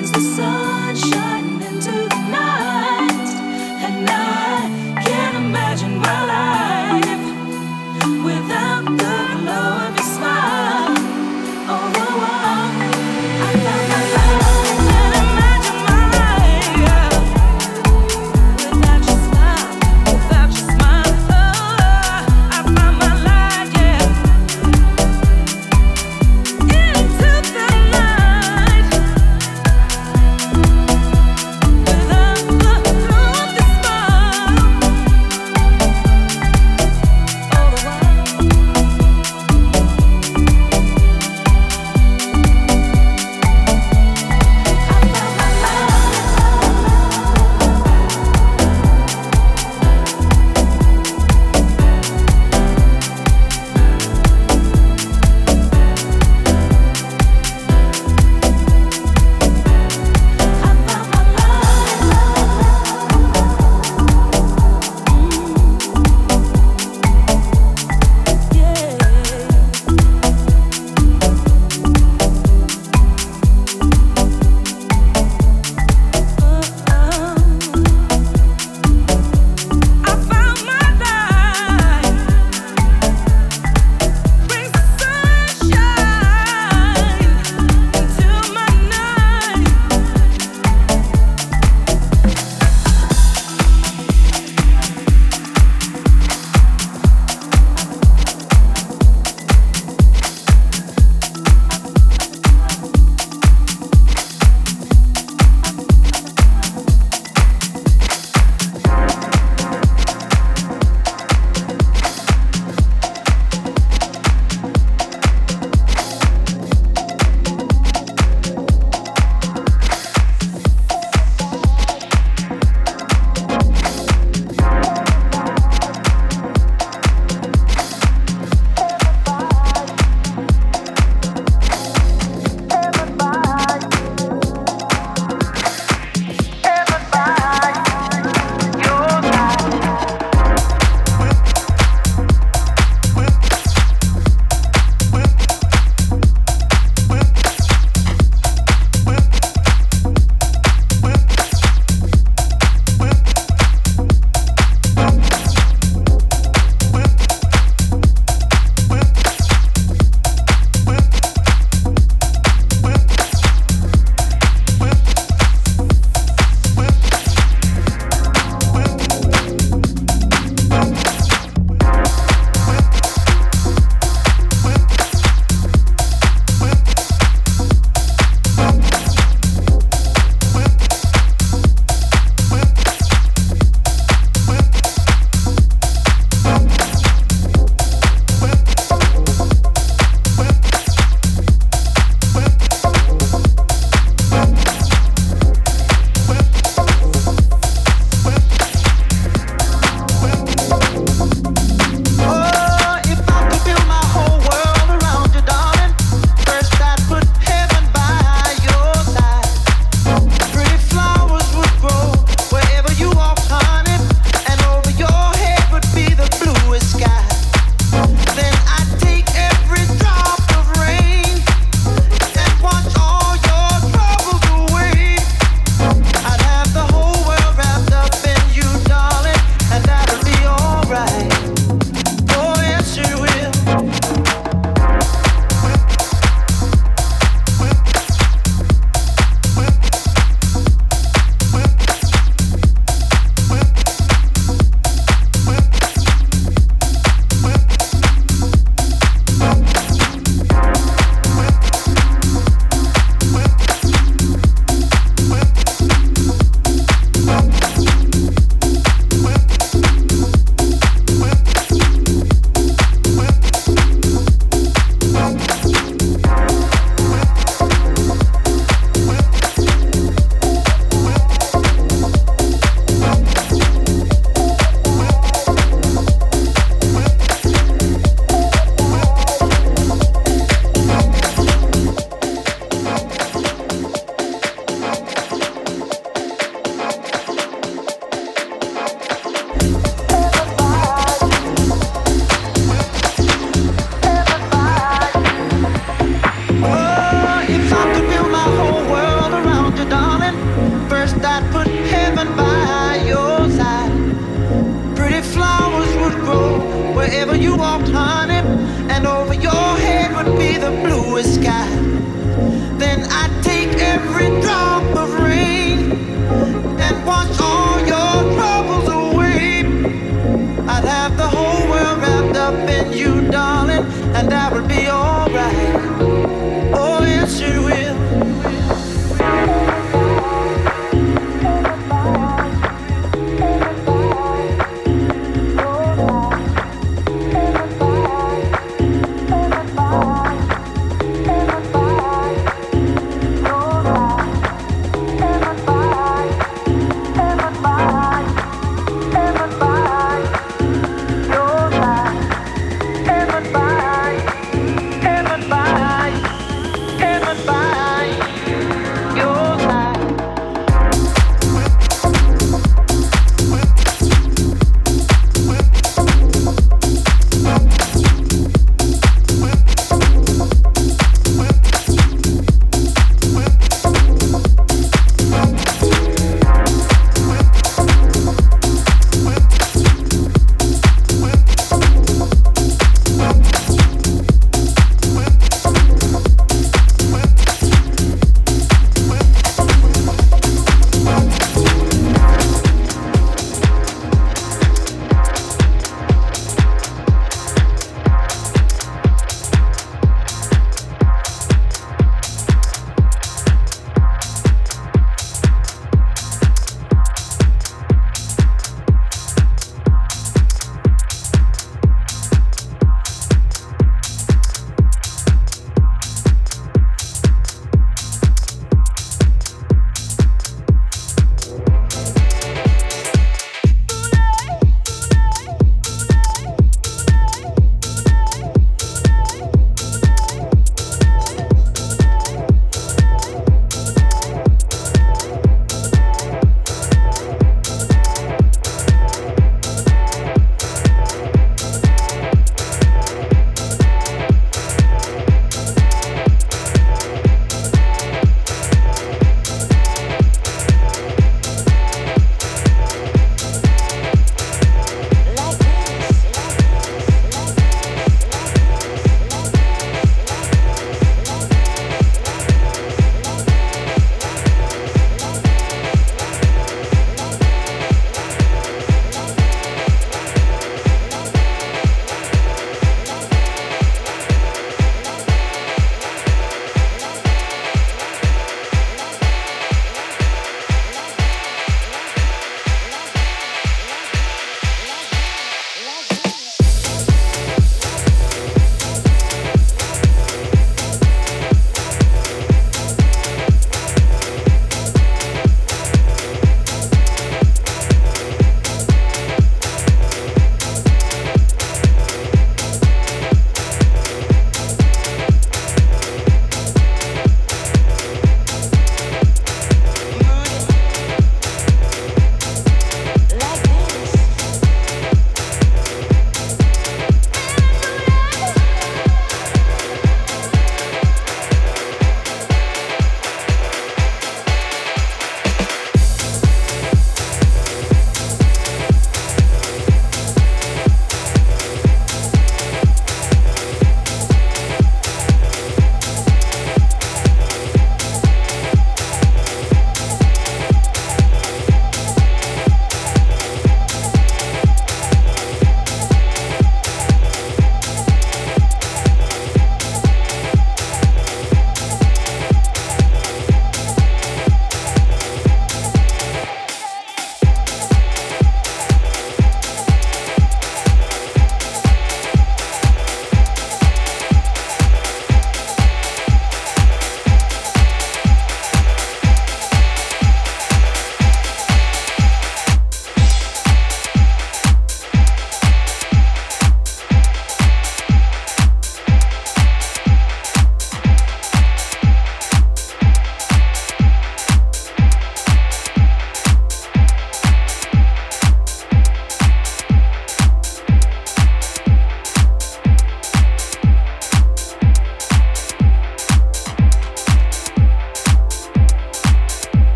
burns the sun.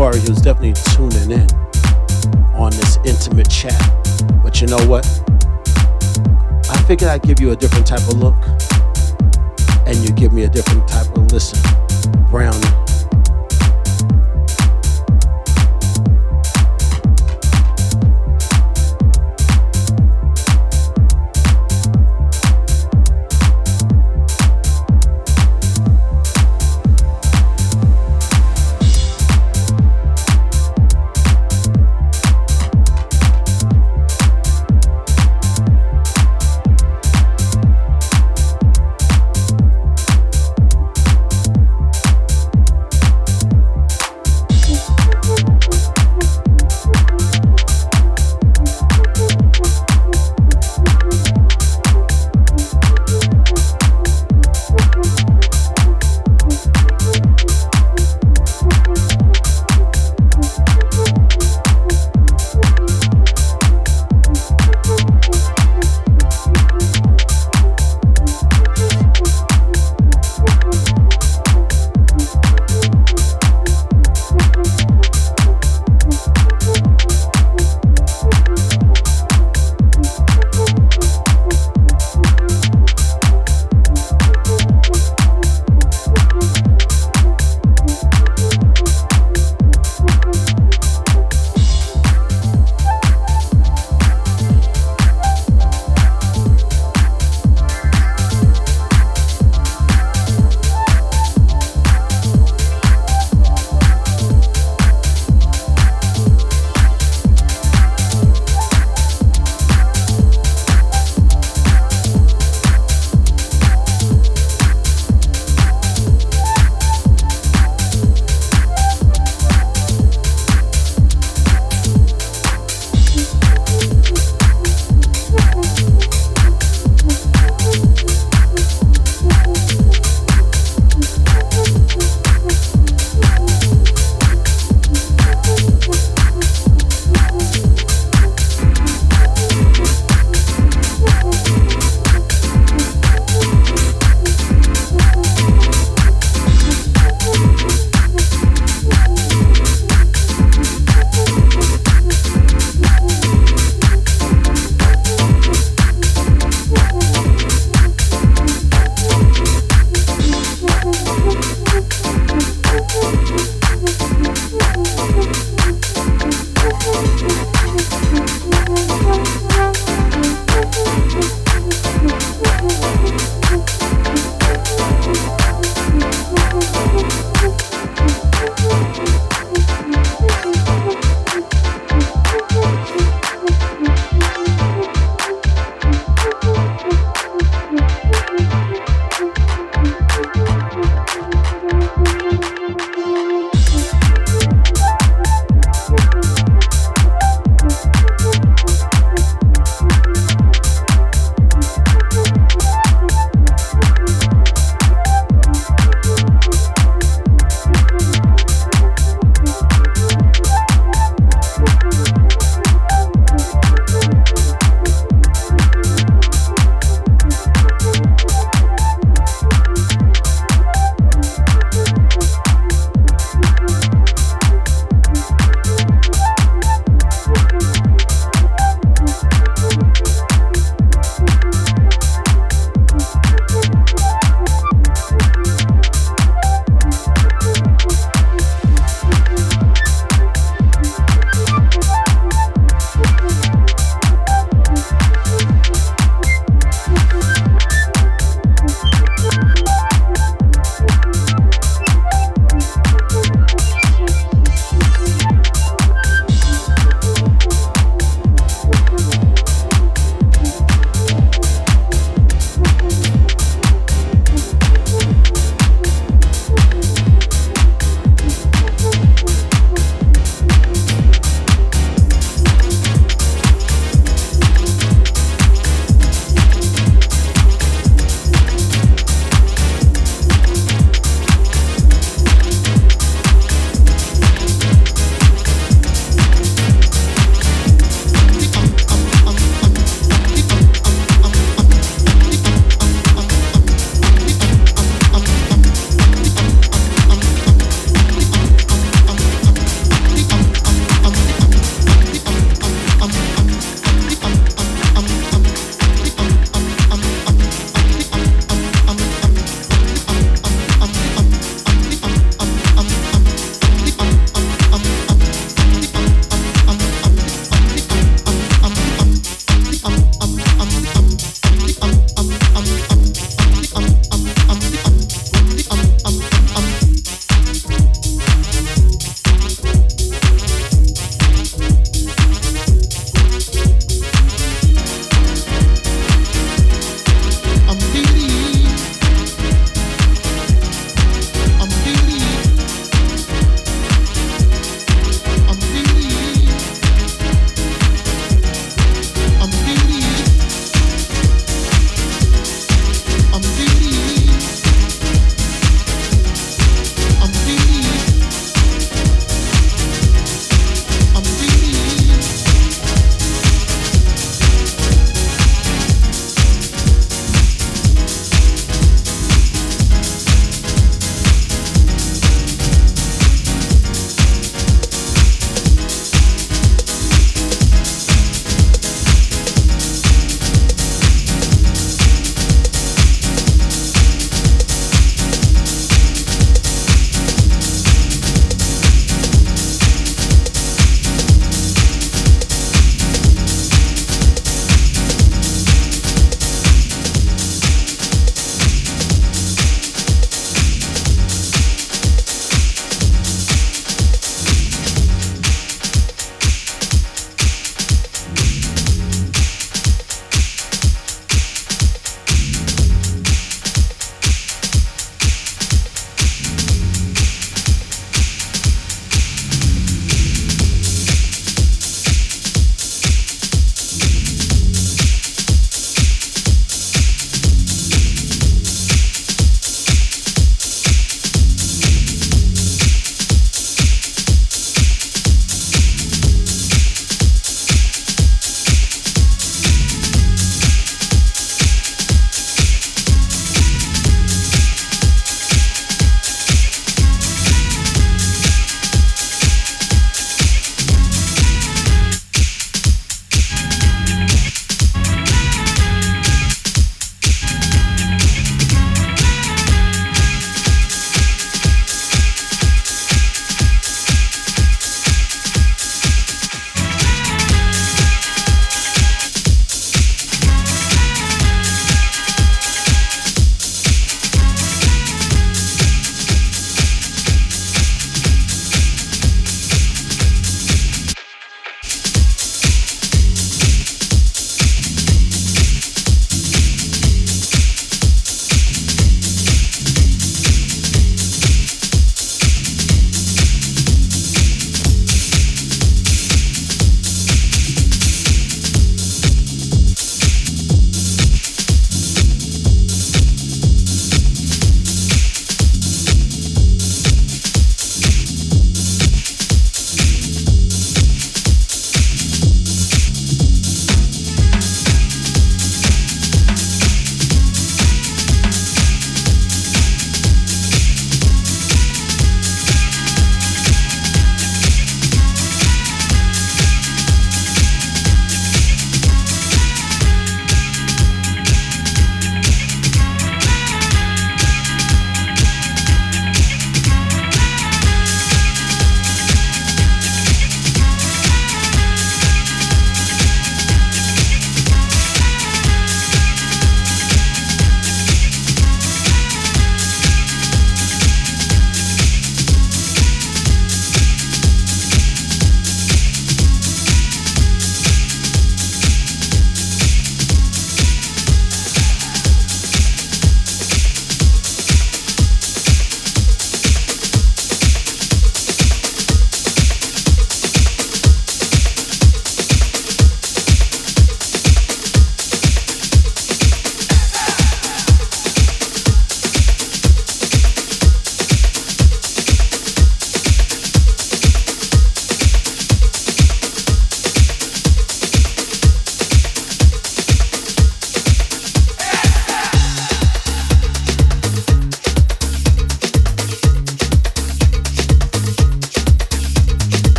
Aquari, who's definitely tuning in on this intimate chat. But you know what? I figured I'd give you a different type of look, and you give me a different type of listen. Brown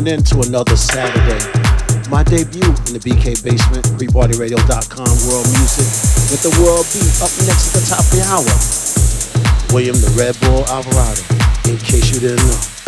tuning in to another Saturday. My debut in the BK Basement, prepartyradio.com, world music with the world beat up next at the top of the hour. William the Red Bull Alvarado, in case you didn't know.